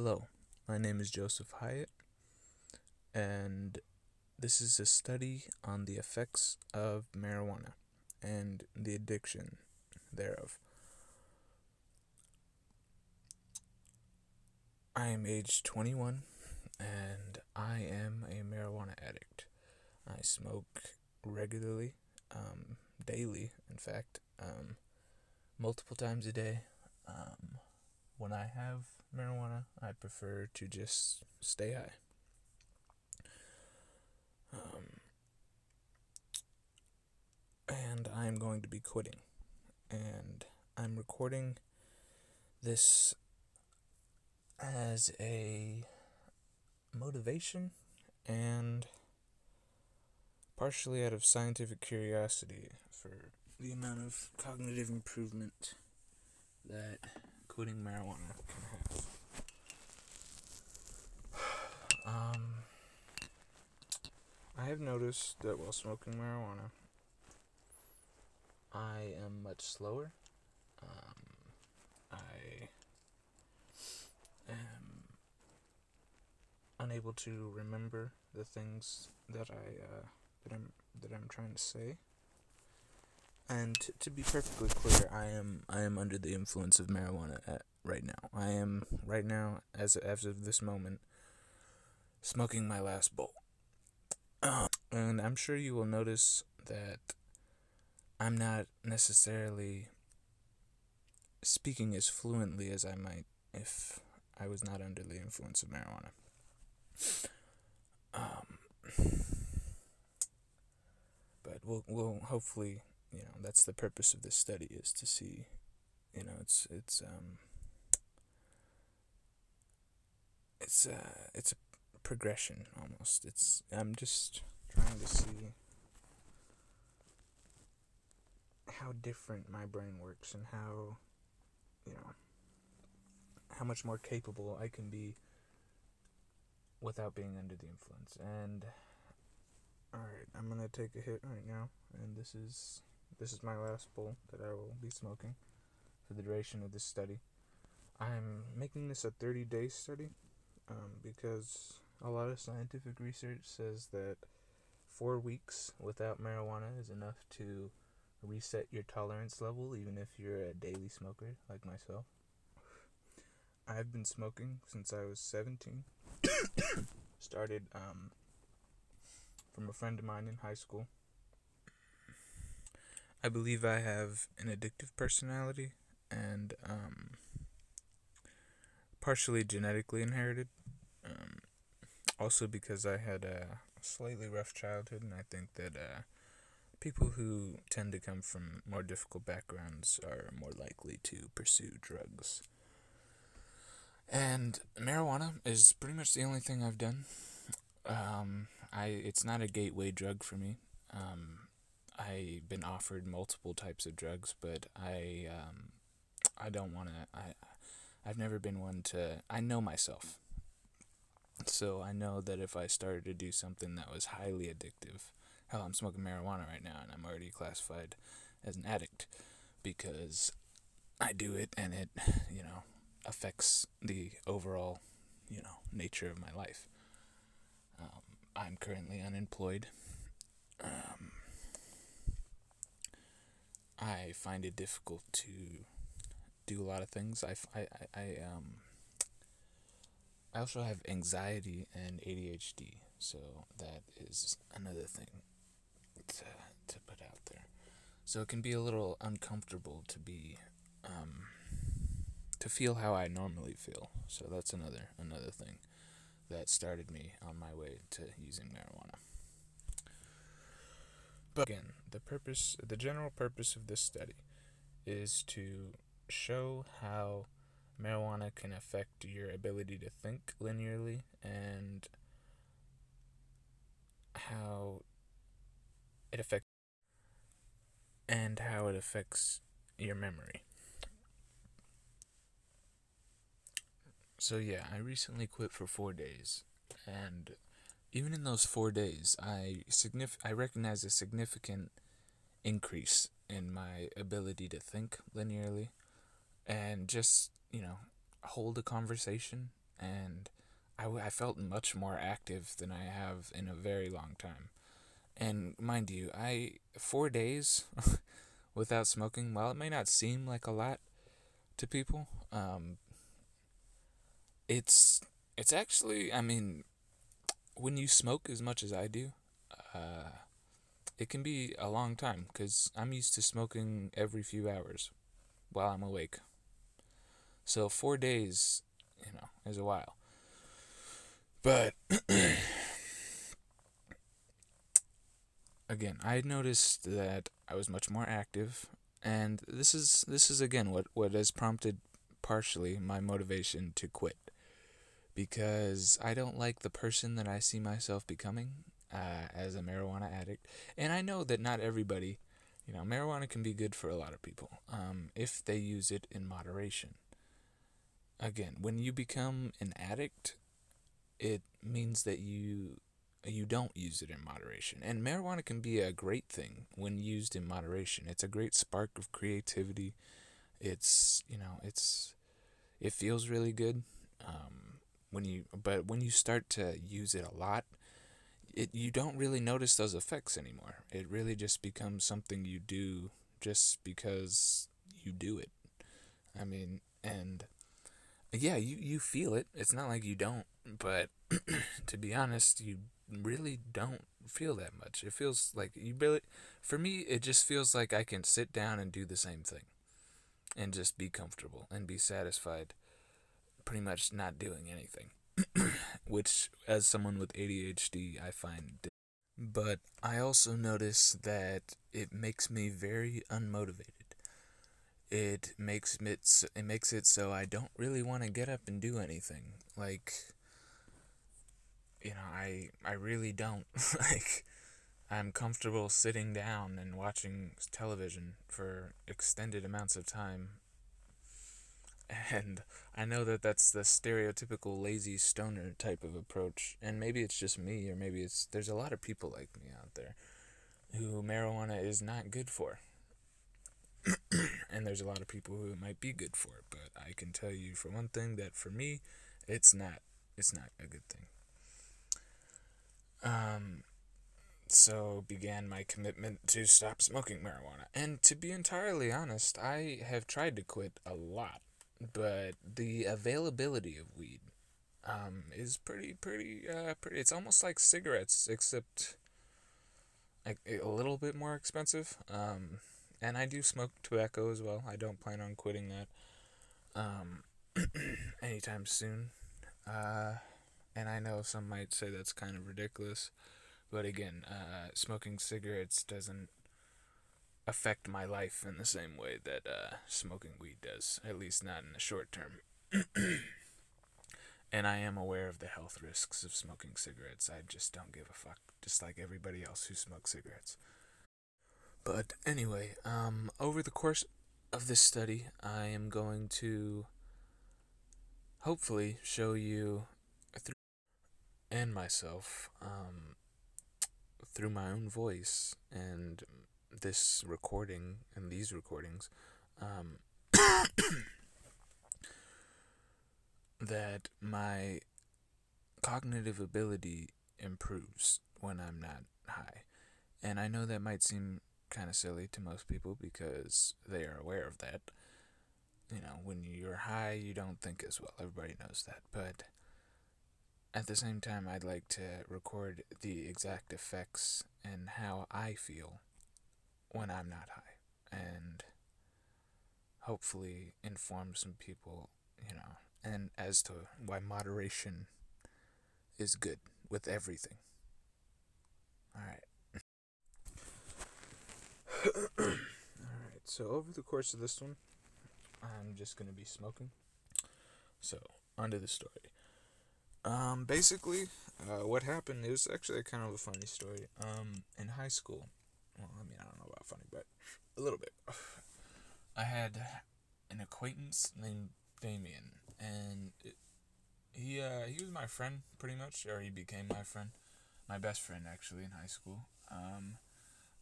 Hello, my name is Joseph Hyatt, and this is a study on the effects of marijuana and the addiction thereof. I am age 21 and I am a marijuana addict. I smoke regularly, um, daily, in fact, um, multiple times a day. Um, when I have marijuana, I prefer to just stay high. Um, and I'm going to be quitting. And I'm recording this as a motivation and partially out of scientific curiosity for the amount of cognitive improvement that quitting marijuana can have. Um, I have noticed that while smoking marijuana, I am much slower. Um, I am unable to remember the things that I uh, that I'm that I'm trying to say. And to be perfectly clear, I am I am under the influence of marijuana at, right now. I am right now, as as of this moment, smoking my last bowl. Uh, and I'm sure you will notice that I'm not necessarily speaking as fluently as I might if I was not under the influence of marijuana. Um, but we'll we'll hopefully you know that's the purpose of this study is to see you know it's it's um it's uh it's a progression almost. It's i'm just trying to see how different my brain works and how you know how much more capable i can be without being under the influence. And all right i'm gonna take a hit right now and this is this is my last bowl that I will be smoking for the duration of this study. I'm making this a 30 day study um, because a lot of scientific research says that four weeks without marijuana is enough to reset your tolerance level, even if you're a daily smoker like myself. I've been smoking since I was 17. Started um, from a friend of mine in high school I believe I have an addictive personality and um, partially genetically inherited. Um, also because I had a slightly rough childhood, and I think that uh, people who tend to come from more difficult backgrounds are more likely to pursue drugs. And marijuana is pretty much the only thing I've done. Um, I it's not a gateway drug for me. Um, I've been offered multiple types of drugs, but I um, I don't want to. I I've never been one to. I know myself, so I know that if I started to do something that was highly addictive, hell, I'm smoking marijuana right now, and I'm already classified as an addict because I do it, and it you know affects the overall you know nature of my life. Um, I'm currently unemployed. Um, I find it difficult to do a lot of things. I, I, I, um, I also have anxiety and ADHD, so that is another thing to, to put out there. So it can be a little uncomfortable to be, um, to feel how I normally feel. So that's another another thing that started me on my way to using marijuana. Again, the purpose, the general purpose of this study is to show how marijuana can affect your ability to think linearly and how it affects and how it affects your memory. So yeah, I recently quit for 4 days and even in those four days, I signif- I recognize a significant increase in my ability to think linearly and just, you know, hold a conversation and I, I felt much more active than I have in a very long time. And mind you, I four days without smoking, while it may not seem like a lot to people, um, it's it's actually I mean, when you smoke as much as I do, uh, it can be a long time because I'm used to smoking every few hours while I'm awake. So four days, you know, is a while. But again, I noticed that I was much more active, and this is this is again what what has prompted partially my motivation to quit because I don't like the person that I see myself becoming uh, as a marijuana addict, and I know that not everybody, you know, marijuana can be good for a lot of people um, if they use it in moderation. Again, when you become an addict, it means that you you don't use it in moderation. And marijuana can be a great thing when used in moderation. It's a great spark of creativity. It's, you know, it's it feels really good. Um, when you but when you start to use it a lot, it you don't really notice those effects anymore. It really just becomes something you do just because you do it. I mean, and yeah, you you feel it. It's not like you don't, but to be honest, you really don't feel that much. It feels like you really for me it just feels like I can sit down and do the same thing and just be comfortable and be satisfied pretty much not doing anything. Which as someone with ADHD I find but I also notice that it makes me very unmotivated. It makes it it makes it so I don't really want to get up and do anything. Like you know, I I really don't like I'm comfortable sitting down and watching television for extended amounts of time. And I know that that's the stereotypical lazy stoner type of approach, and maybe it's just me or maybe it's there's a lot of people like me out there who marijuana is not good for. and there's a lot of people who it might be good for, but I can tell you for one thing that for me it's not it's not a good thing. Um, so began my commitment to stop smoking marijuana. And to be entirely honest, I have tried to quit a lot, but the availability of weed um, is pretty, pretty, uh, pretty. It's almost like cigarettes, except like a little bit more expensive. Um, and I do smoke tobacco as well. I don't plan on quitting that um, anytime soon. Uh, and I know some might say that's kind of ridiculous, but again, uh, smoking cigarettes doesn't affect my life in the same way that uh, smoking weed does, at least not in the short term. and I am aware of the health risks of smoking cigarettes. I just don't give a fuck, just like everybody else who smokes cigarettes. But anyway, um, over the course of this study, I am going to hopefully show you and myself um, through my own voice and this recording and these recordings um, that my cognitive ability improves when I'm not high. And I know that might seem kind of silly to most people because they are aware of that. You know, when you're high, you don't think as well. Everybody knows that. But at the same time, I'd like to record the exact effects and how I feel when I'm not high, and hopefully inform some people, you know, and as to why moderation is good with everything. Alright. Alright, so over the course of this one, I'm just going to be smoking. So, onto the story. Um, basically, uh, what happened is actually kind of a funny story. Um, in high school, well, I mean, I don't funny, but a little bit. I had an acquaintance named Damien, and it, he uh, he was my friend pretty much, or he became my friend, my best friend actually in high school. Um,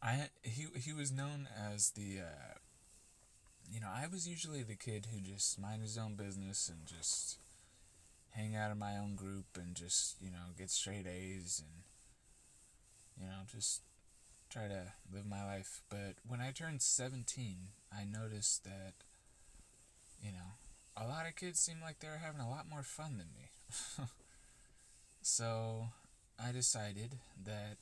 I he he was known as the uh, you know I was usually the kid who just mind his own business and just hang out in my own group and just, you know, get straight A's and, you know, just try to live my life. But when I turned 17, I noticed that, you know, a lot of kids seemed like they were having a lot more fun than me. so I decided that,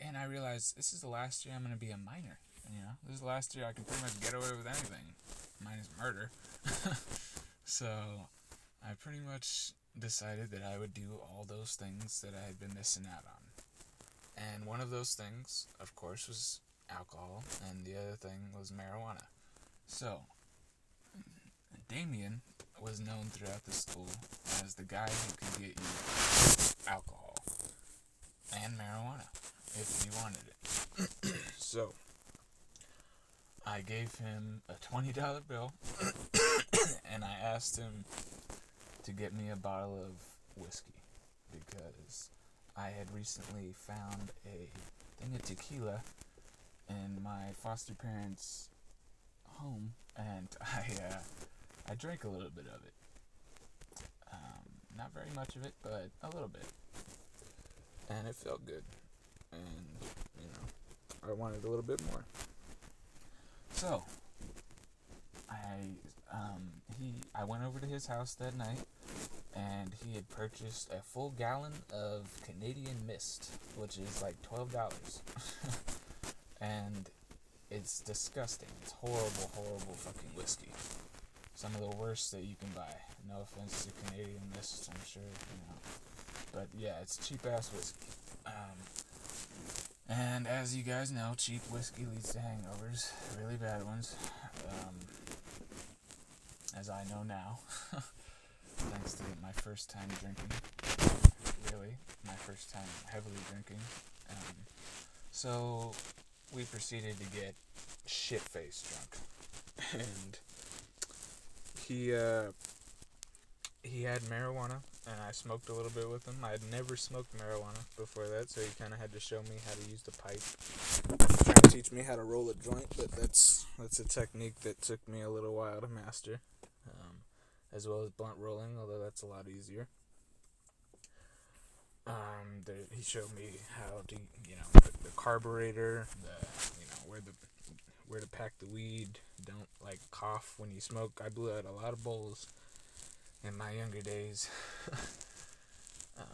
and I realized this is the last year I'm going to be a minor. You know, this is the last year I can pretty much get away with anything, minus murder. so I pretty much decided that I would do all those things that I had been missing out on. And one of those things, of course, was alcohol, and the other thing was marijuana. So, Damien was known throughout the school as the guy who could get you alcohol and marijuana if you wanted it. so, I gave him a $20 bill and I asked him to get me a bottle of whiskey because I had recently found a thing of tequila in my foster parents' home and I uh, I drank a little bit of it. Um, not very much of it, but a little bit. And it felt good. And, you know, I wanted a little bit more. So, I um, he I went over to his house that night, and he had purchased a full gallon of Canadian Mist, which is like twelve dollars, and it's disgusting. It's horrible, horrible fucking whiskey. Some of the worst that you can buy. No offense to Canadian Mist, I'm sure you know, but yeah, it's cheap ass whiskey. Um, and as you guys know, cheap whiskey leads to hangovers, really bad ones. Um, as I know now, my first time drinking. Really, my first time heavily drinking. Um, so we proceeded to get shit faced drunk, and he uh, he had marijuana and I smoked a little bit with him. I had never smoked marijuana before that, so he kind of had to show me how to use the pipe. Trying to teach me how to roll a joint, but that's that's a technique that took me a little while to master, as well as blunt rolling, although that's a lot easier. Um, the, he showed me how to, you know, the, the carburetor, the, you know, where the where to pack the weed. Don't like cough when you smoke. I blew out a lot of bowls in my younger days. um,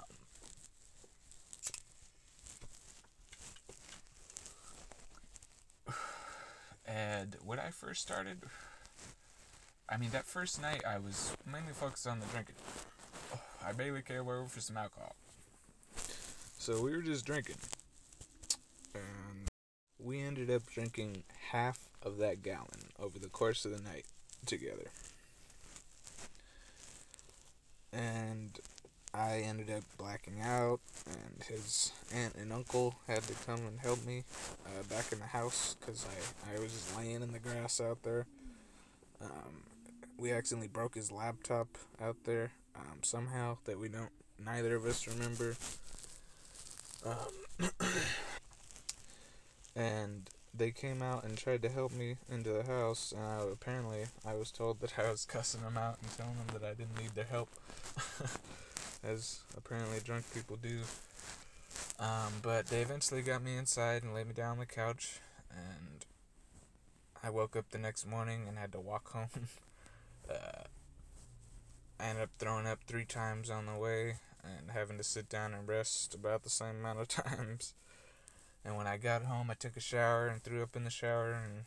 and when I first started, I mean, that first night I was mainly focused on the drinking. I barely cared where we were for some alcohol. So we were just drinking. And we ended up drinking half of that gallon over the course of the night together and I ended up blacking out, and his aunt and uncle had to come and help me uh, back in the house because I, I was just laying in the grass out there. Um, we accidentally broke his laptop out there um, somehow that we don't, neither of us remember. Um, and they came out and tried to help me into the house. Uh, apparently, I was told that I was cussing them out and telling them that I didn't need their help, as apparently drunk people do. Um, but they eventually got me inside and laid me down on the couch, and I woke up the next morning and had to walk home. Uh, I ended up throwing up three times on the way and having to sit down and rest about the same amount of times. And when I got home, I took a shower and threw up in the shower. And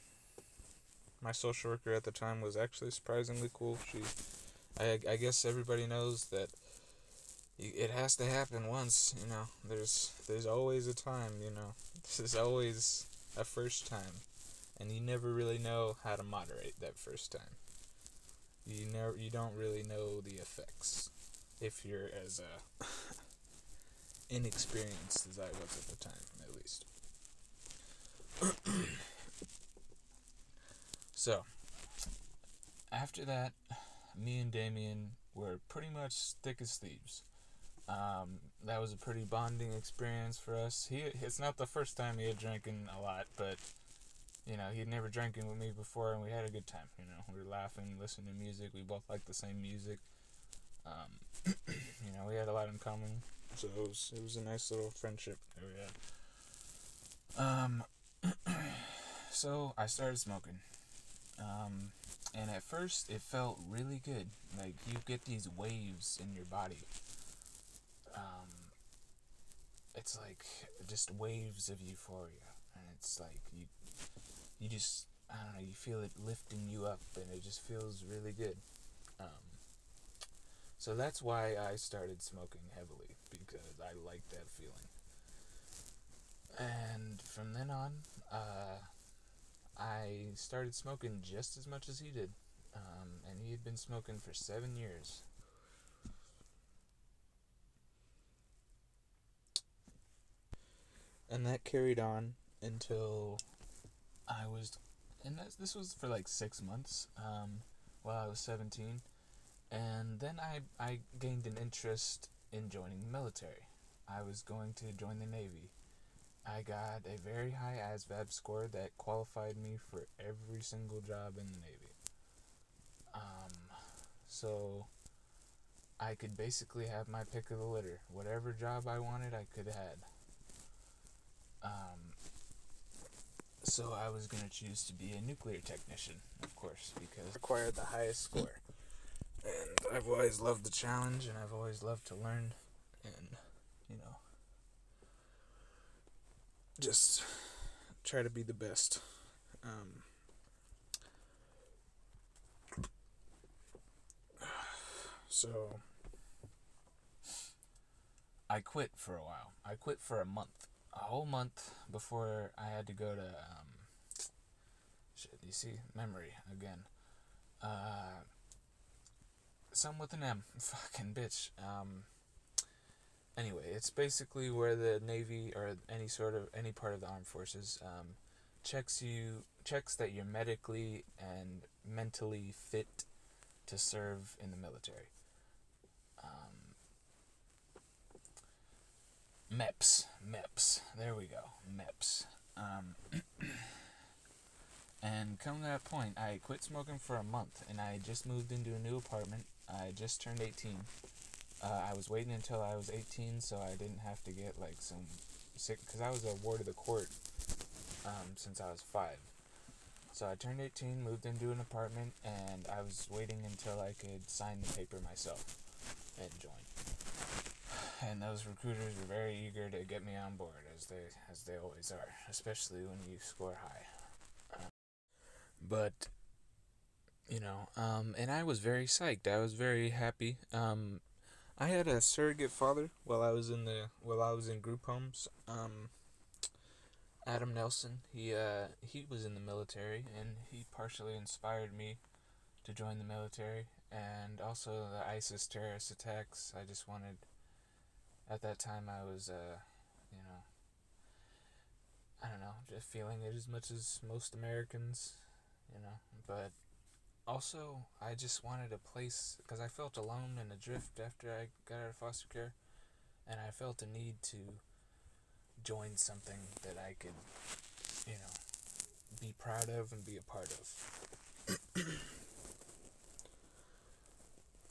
my social worker at the time was actually surprisingly cool. She, I, I guess everybody knows that it has to happen once. You know, there's there's always a time. You know, this is always a first time, and you never really know how to moderate that first time. You never you don't really know the effects if you're as uh, inexperienced as I was at the time, at least. so, after that, me and Damien were pretty much thick as thieves. Um, that was a pretty bonding experience for us. He it's not the first time he had drinking a lot, but you know he'd never drinking with me before, and we had a good time. You know, we were laughing, listening to music. We both liked the same music. Um, you know, we had a lot in common, so it was it was a nice little friendship that we had. Um, so I started smoking. Um, and at first it felt really good. Like you get these waves in your body. Um, it's like just waves of euphoria, and it's like you, you just I don't know, you feel it lifting you up, and it just feels really good. Um, so that's why I started smoking heavily because I like that feeling. And from then on, uh, I started smoking just as much as he did. Um, and he had been smoking for seven years. And that carried on until I was, and this this was for like six months um, while I was 17. And then I, I gained an interest in joining the military. I was going to join the Navy. I got a very high ASVAB score that qualified me for every single job in the Navy. Um, so I could basically have my pick of the litter. Whatever job I wanted, I could have had. Um, so I was going to choose to be a nuclear technician, of course, because I acquired the highest score. And I've always loved the challenge, and I've always loved to learn, and, you know, just try to be the best. Um, so I quit for a while. I quit for a month, a whole month before I had to go to. Um, shit, you see, memory again. Uh, some with an M, fucking bitch. Um, anyway, it's basically where the Navy or any sort of any part of the armed forces um, checks you checks that you're medically and mentally fit to serve in the military. MEPS, MEPS. There we go, MEPS. Um, and come to that point, I quit smoking for a month, and I just moved into a new apartment. I just turned 18 uh, I was waiting until I was 18 so I didn't have to get like some sick because I was a ward of the court um, since I was five. So I turned 18, moved into an apartment, and I was waiting until I could sign the paper myself and join. And those recruiters were very eager to get me on board, as they as they always are, especially when you score high. Um, but you know, um, and I was very psyched. I was very happy. Um, I had a surrogate father while I was in the while I was in group homes. Um, Adam Nelson. He uh, he was in the military and he partially inspired me to join the military and also the ISIS terrorist attacks. I just wanted at that time I was uh, you know I don't know, just feeling it as much as most Americans, you know, but also, I just wanted a place because I felt alone and adrift after I got out of foster care, and I felt a need to join something that I could, you know, be proud of and be a part of.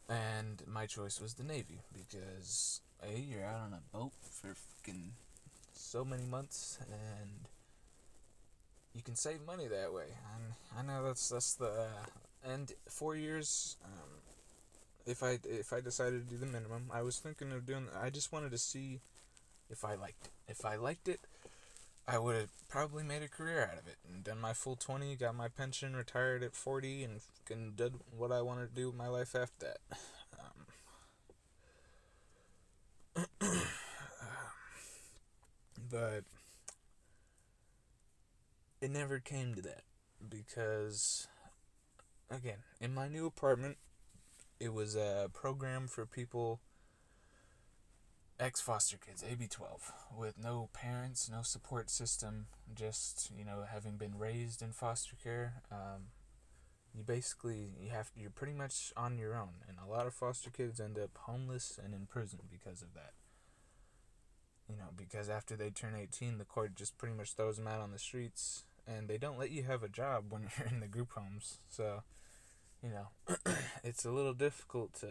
and my choice was the Navy because a you're out on a boat for fucking so many months and you can save money that way. And I know that's that's the uh, and four years. Um, if I if I decided to do the minimum, I was thinking of doing. I just wanted to see if I liked it. If I liked it, I would have probably made a career out of it and done my full twenty, got my pension, retired at forty, and and did what I wanted to do with my life after that. But it never came to that because again, in my new apartment, it was a program for people ex foster kids, AB 12, with no parents, no support system, just, you know, having been raised in foster care. Um, you basically you have you're pretty much on your own and a lot of foster kids end up homeless and in prison because of that you know because after they turn 18 the court just pretty much throws them out on the streets and they don't let you have a job when you're in the group homes so you know, it's a little difficult to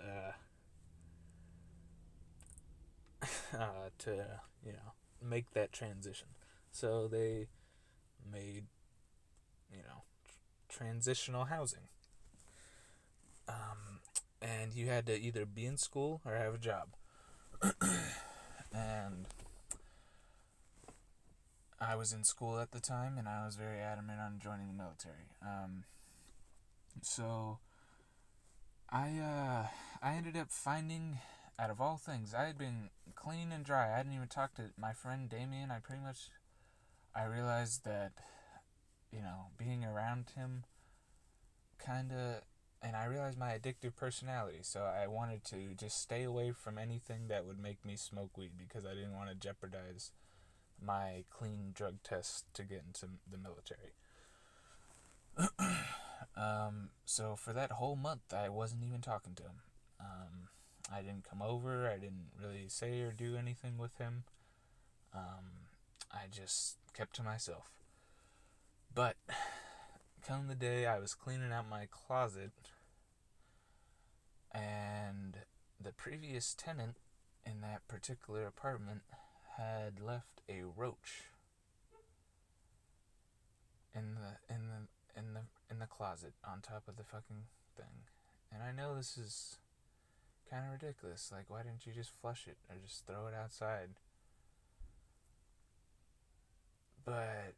uh, uh, to you know make that transition. So they made you know transitional housing. Um, and you had to either be in school or have a job. and I was in school at the time, and I was very adamant on joining the military. Um, so I uh, I ended up finding, out of all things, I had been clean and dry. I hadn't even talked to my friend Damien. I pretty much, I realized that, you know, being around him, kind of, and I realized my addictive personality. So I wanted to just stay away from anything that would make me smoke weed because I didn't want to jeopardize my clean drug test to get into the military. um, so for that whole month, I wasn't even talking to him. Um, I didn't come over. I didn't really say or do anything with him. Um, I just kept to myself. But come the day I was cleaning out my closet, and the previous tenant in that particular apartment had left a roach in the in the in the in the closet on top of the fucking thing. And I know this is kind of ridiculous. Like, why didn't you just flush it or just throw it outside? But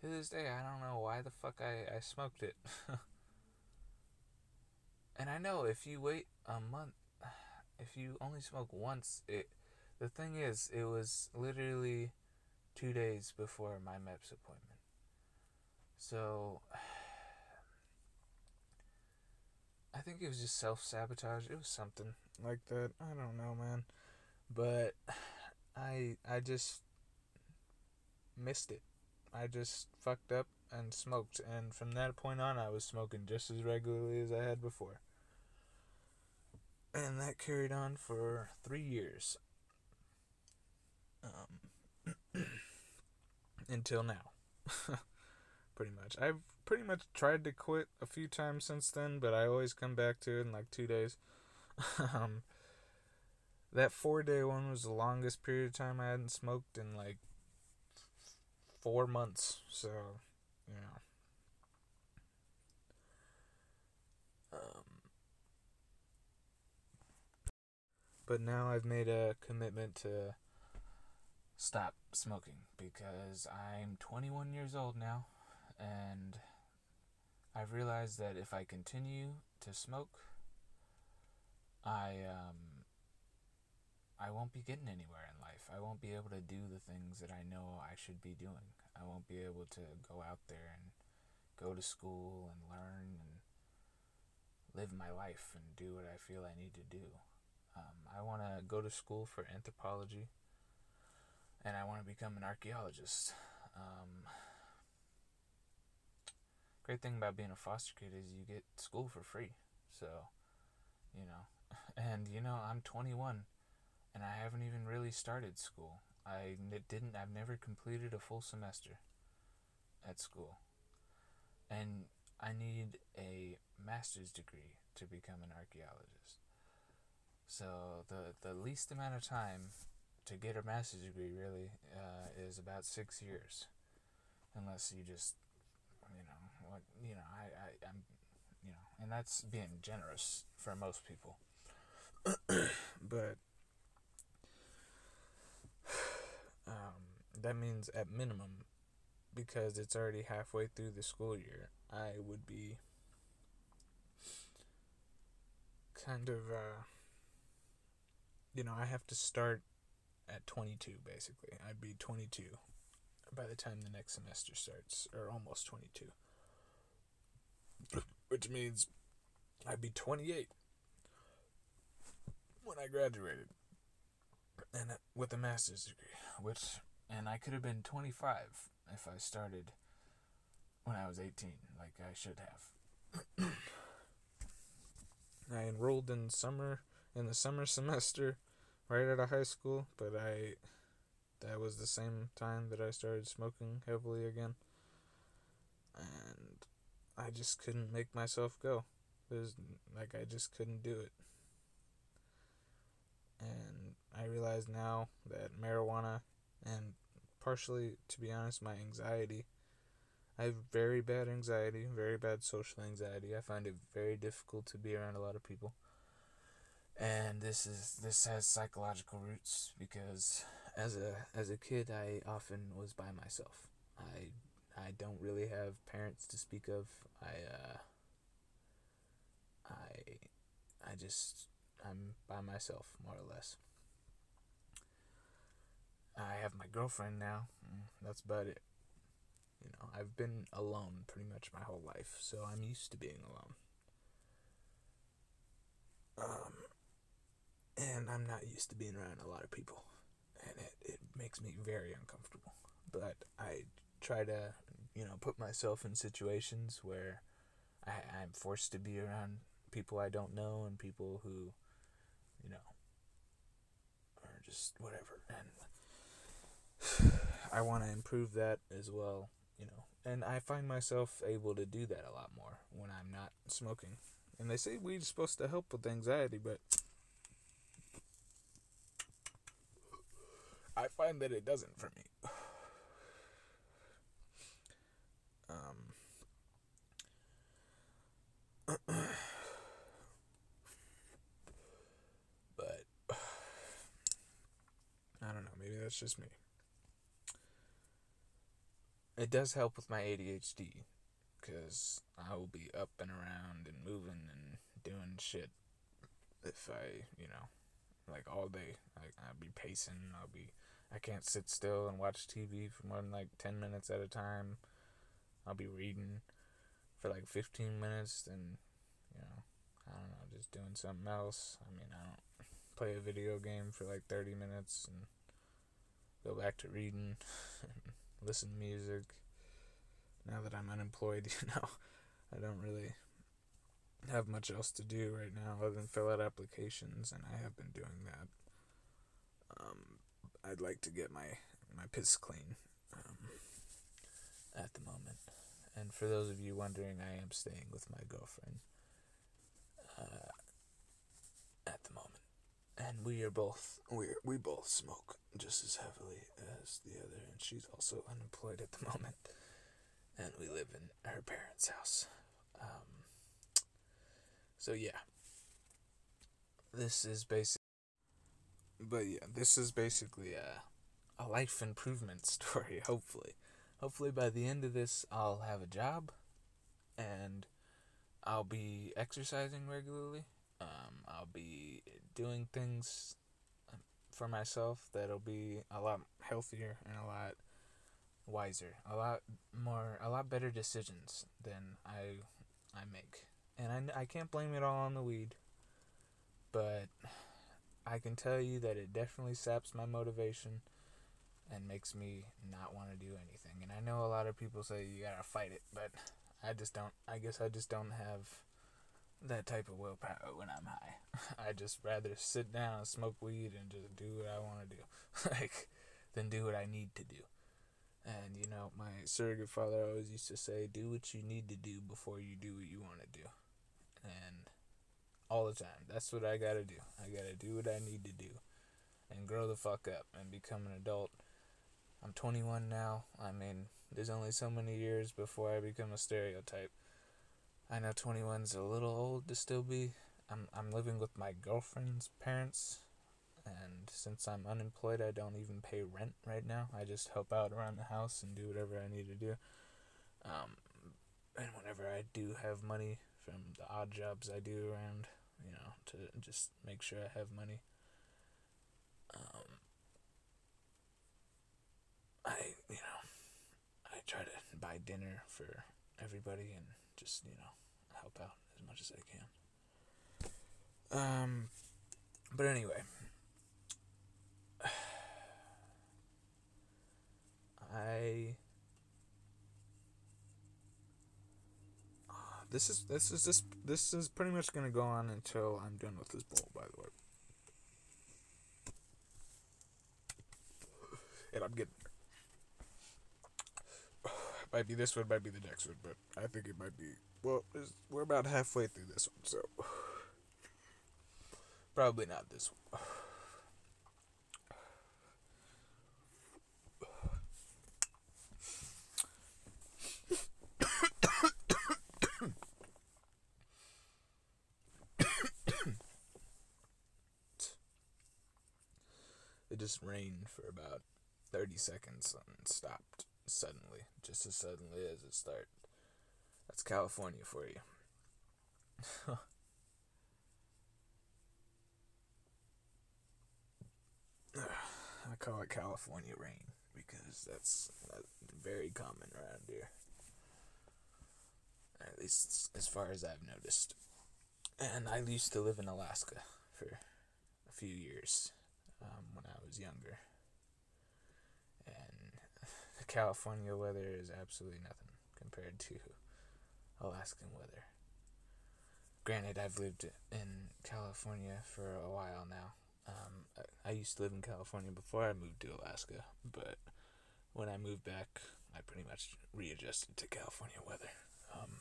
to this day, I don't know why the fuck I, I smoked it. and I know if you wait a month, if you only smoke once, it the thing is, it was literally two days before my MEPS appointment. So, I think it was just self sabotage. It was something like that. I don't know, man. But I I just missed it. I just fucked up and smoked, and from that point on, I was smoking just as regularly as I had before. And that carried on for three years. Um, until now. pretty much. I've pretty much tried to quit a few times since then, but I always come back to it in like two days. um, that four day one was the longest period of time I hadn't smoked in like four months. So, know. Um, but now I've made a commitment to stop smoking because I'm 21 years old now and I've realized that if I continue to smoke I um I won't be getting anywhere in life. I won't be able to do the things that I know I should be doing. I won't be able to go out there and go to school and learn and live my life and do what I feel I need to do. Um, I want to go to school for anthropology and I want to become an archaeologist. Um, great thing about being a foster kid is you get school for free. So, you know, and you know, I'm 21 and I haven't even really started school. I didn't, I've never completed a full semester at school. And I need a master's degree to become an archaeologist. So the the least amount of time to get a master's degree really uh, is about six years, unless you just, you know, what you know, I, I I'm, you know, and that's being generous for most people. but um, that means at minimum, because it's already halfway through the school year, I would be kind of, uh, you know, I have to start at 22 basically. I'd be 22 by the time the next semester starts or almost 22. Which means I'd be 28 when I graduated and with a master's degree, which and I could have been 25 if I started when I was 18 like I should have. I enrolled in summer in the summer semester right out of high school, but I that was the same time that I started smoking heavily again. And I just couldn't make myself go. There's like I just couldn't do it. and I realize now that marijuana and partially, to be honest, my anxiety. I have very bad anxiety, very bad social anxiety. I find it very difficult to be around a lot of people. And this is this has psychological roots because as a as a kid I often was by myself. I I don't really have parents to speak of. I uh I I just I'm by myself more or less. I have my girlfriend now. Mm, that's about it. You know, I've been alone pretty much my whole life, so I'm used to being alone. Um, and I'm not used to being around a lot of people, and it, it makes me very uncomfortable. But I try to, you know, put myself in situations where I, I'm forced to be around people I don't know and people who, you know, are just whatever. And I want to improve that as well, you know. And I find myself able to do that a lot more when I'm not smoking. And they say weed's supposed to help with anxiety, but I find that it doesn't for me. Um, but I don't know. Maybe that's just me. It does help with my ADHD because I will be up and around and moving and doing shit if I, you know, like all day. Like I'll be pacing. I'll be. I can't sit still and watch TV for more than like ten minutes at a time. I'll be reading for like fifteen minutes, then you know, I don't know, just doing something else. I mean, I don't play a video game for like thirty minutes and go back to reading, listen to music. Now that I'm unemployed, you know, I don't really have much else to do right now other than fill out applications, and I have been doing that. Um, I'd like to get my my piss clean um, at the moment. And for those of you wondering, I am staying with my girlfriend uh, at the moment, and we are both we we both smoke just as heavily as the other, and she's also unemployed at the moment, and we live in her parents' house. Um, so yeah, this is basic. But yeah, this is basically a a life improvement story. Hopefully, hopefully by the end of this, I'll have a job, and I'll be exercising regularly. Um, I'll be doing things for myself that'll be a lot healthier and a lot wiser, a lot more, a lot better decisions than I I make and I, I can't blame it all on the weed, but I can tell you that it definitely saps my motivation and makes me not want to do anything. And I know a lot of people say you gotta fight it, but I just don't. I guess I just don't have that type of willpower when I'm high. I just rather sit down, smoke weed, and just do what I want to do, like, than do what I need to do. And you know, my surrogate father always used to say, "Do what you need to do before you do what you want to do." and all the time. That's what I gotta do. I gotta do what I need to do and grow the fuck up and become an adult. I'm 21 now. I mean, there's only so many years before I become a stereotype. I know 21's a little old to still be. I'm I'm living with my girlfriend's parents, and since I'm unemployed, I don't even pay rent right now. I just help out around the house and do whatever I need to do. Um, and whenever I do have money from the odd jobs I do around, you know, to just make sure I have money. Um, I, you know, I try to buy dinner for everybody and just, you know, help out as much as I can. Um, but anyway, I This is this is this this is pretty much gonna go on until I'm done with this bowl. By the way, and I'm getting might be this one, might be the next one, but I think it might be. Well, we're about halfway through this one, so probably not this one. it just rained for about 30 seconds and stopped suddenly, just as suddenly as it started. That's California for you. I call it California rain because that's, very common around here. At least as far as I've noticed. And I used to live in Alaska for a few years um, when I was younger. California weather is absolutely nothing compared to Alaskan weather. Granted, I've lived in California for a while now. Um, I, I used to live in California before I moved to Alaska, but when I moved back, I pretty much readjusted to California weather. Um,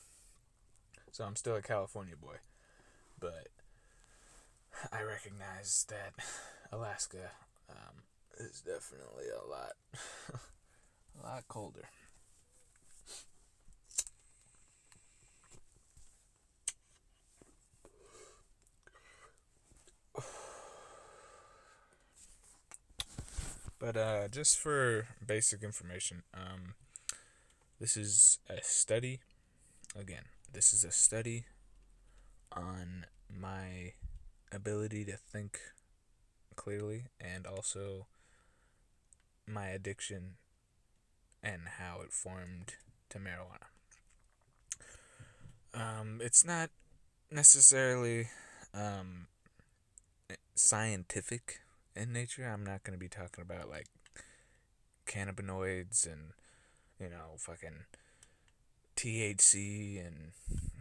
so I'm still a California boy, but I recognize that Alaska um, is definitely a lot, a lot colder. But uh, just for basic information, um, this is a study. Again, this is a study on my ability to think clearly and also my addiction and how it formed to marijuana. Um, it's not necessarily um, scientific in nature. I'm not going to be talking about like cannabinoids and, you know, fucking THC and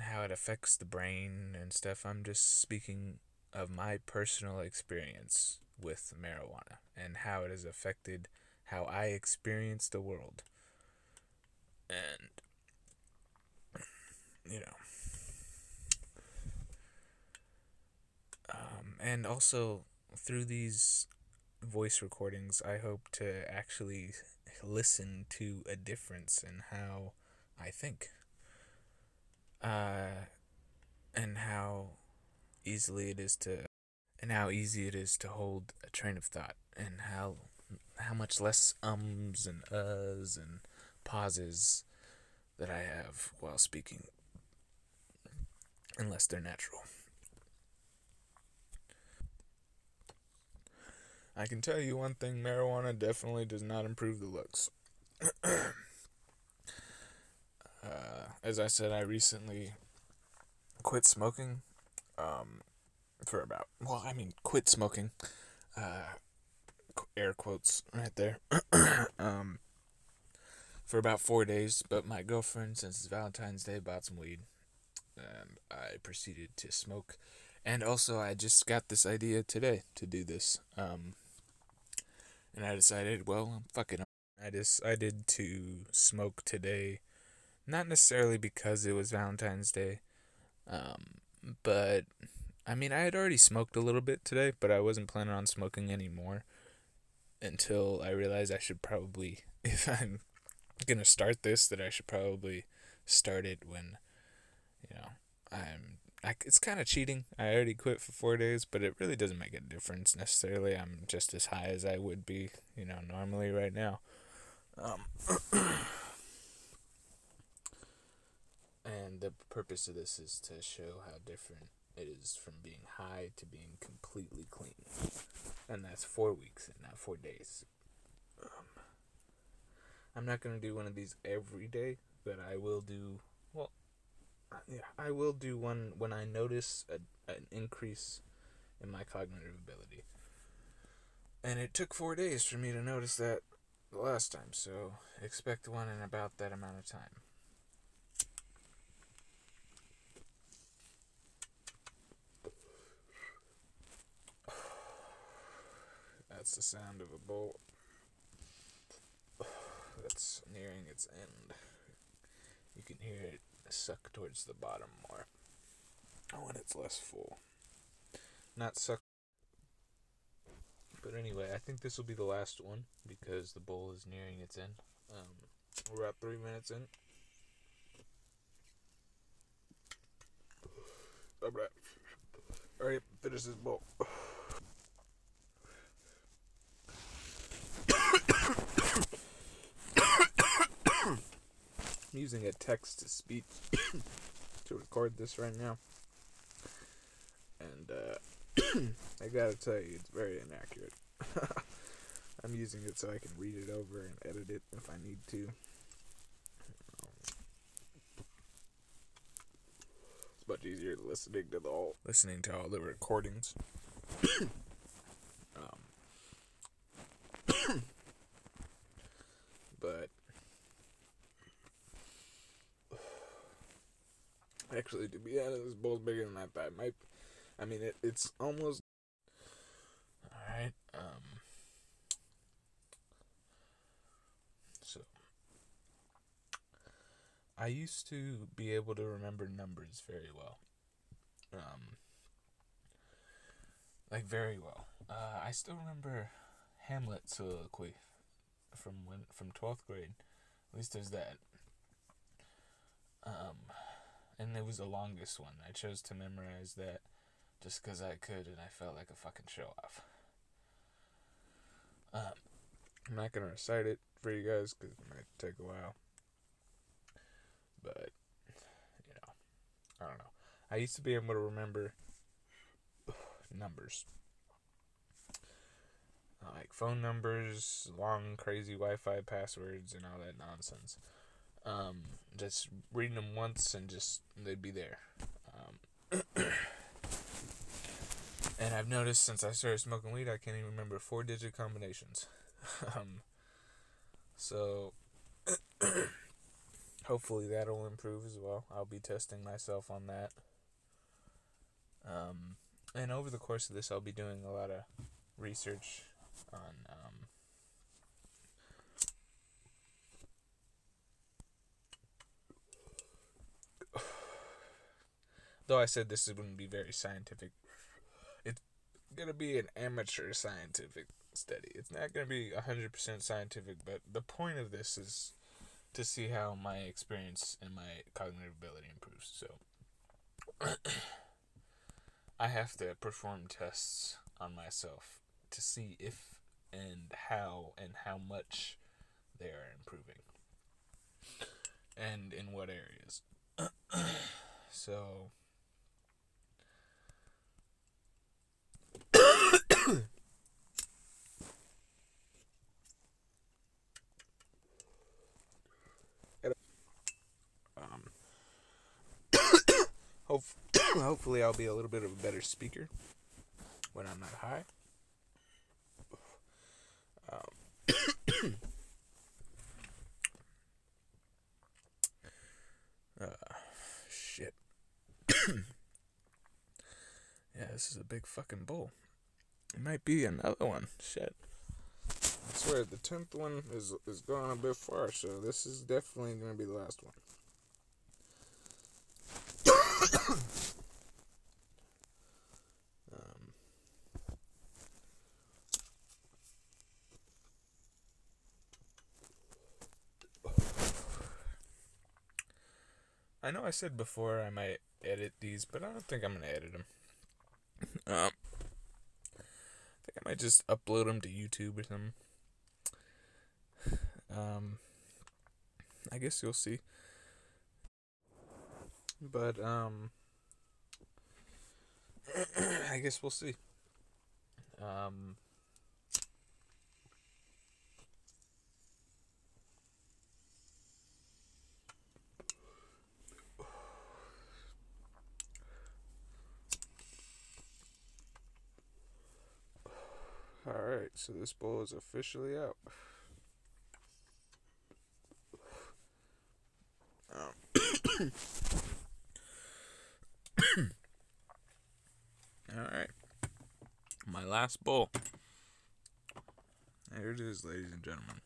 how it affects the brain and stuff. I'm just speaking of my personal experience with marijuana and how it has affected how I experience the world. And, you know, um, and also through these voice recordings, I hope to actually listen to a difference in how I think. Uh, and how easily it is to and how easy it is to hold a train of thought and how how much less ums and uhs and pauses that I have while speaking unless they're natural. I can tell you one thing marijuana definitely does not improve the looks. uh, as I said, I recently quit smoking um, for about, well, I mean, quit smoking. Uh, air quotes right there. um, for about four days, but my girlfriend, since it's Valentine's Day, bought some weed. And I proceeded to smoke. And also, I just got this idea today to do this. Um, and I decided, well, fuck it. I decided to smoke today, not necessarily because it was Valentine's Day, um, but I mean, I had already smoked a little bit today, but I wasn't planning on smoking anymore until I realized I should probably, if I'm gonna start this, that I should probably start it when, you know, I'm I, it's kind of cheating. I already quit for four days, but it really doesn't make a difference necessarily. I'm just as high as I would be, you know, normally right now. Um, and the purpose of this is to show how different it is from being high to being completely clean. And that's four weeks and not four days. Um, I'm not going to do one of these every day, but I will do well, yeah, I will do one when I notice a, an increase in my cognitive ability. And it took four days for me to notice that the last time, so expect one in about that amount of time. That's the sound of a bolt that's nearing its end. You can hear it suck towards the bottom more when it's less full. Not suck. But anyway, I think this will be the last one because the bowl is nearing its end. Um, we're about three minutes in. Alright, finish this bowl. using a text to speech to record this right now. And uh, I gotta tell you, it's very inaccurate. I'm using it so I can read it over and edit it if I need to. It's much easier listening to the whole listening to all the recordings. um, but actually, to be honest, this bowl's bigger than I thought. My, I mean, it, it's almost. All right. Um. So, I used to be able to remember numbers very well. Um. Like very well. Uh, I still remember Hamlet soliloquy from when from twelfth grade. At least there's that. Um, and it was the longest one. I chose to memorize that just because I could, and I felt like a fucking show off. Um, I'm not gonna recite it for you guys because it might take a while. But you know, I don't know. I used to be able to remember numbers like phone numbers, long crazy Wi-Fi passwords, and all that nonsense. Um, just reading them once and just they'd be there. Um, and I've noticed since I started smoking weed, I can't even remember four-digit combinations. um, so hopefully that'll improve as well. I'll be testing myself on that. Um, and over the course of this, I'll be doing a lot of research on um, though I said this wouldn't be very scientific, it's gonna be an amateur scientific study. It's not gonna be hundred percent scientific, but the point of this is to see how my experience and my cognitive ability improves. So I have to perform tests on myself to see if and how and how much they are improving and in what areas. so um, hopefully I'll be a little bit of a better speaker when I'm not high. uh, shit. yeah, this is a big fucking bowl. It might be another one. Shit. I swear the tenth one is is going a bit far, so this is definitely gonna be the last one. I know I said before I might edit these, but I don't think I'm gonna edit them. Um, I think I might just upload them to YouTube or something. Um, I guess you'll see. But um, I guess we'll see. Um. Alright, so this bowl is officially out. Alright. My last bowl. Here it is, ladies and gentlemen.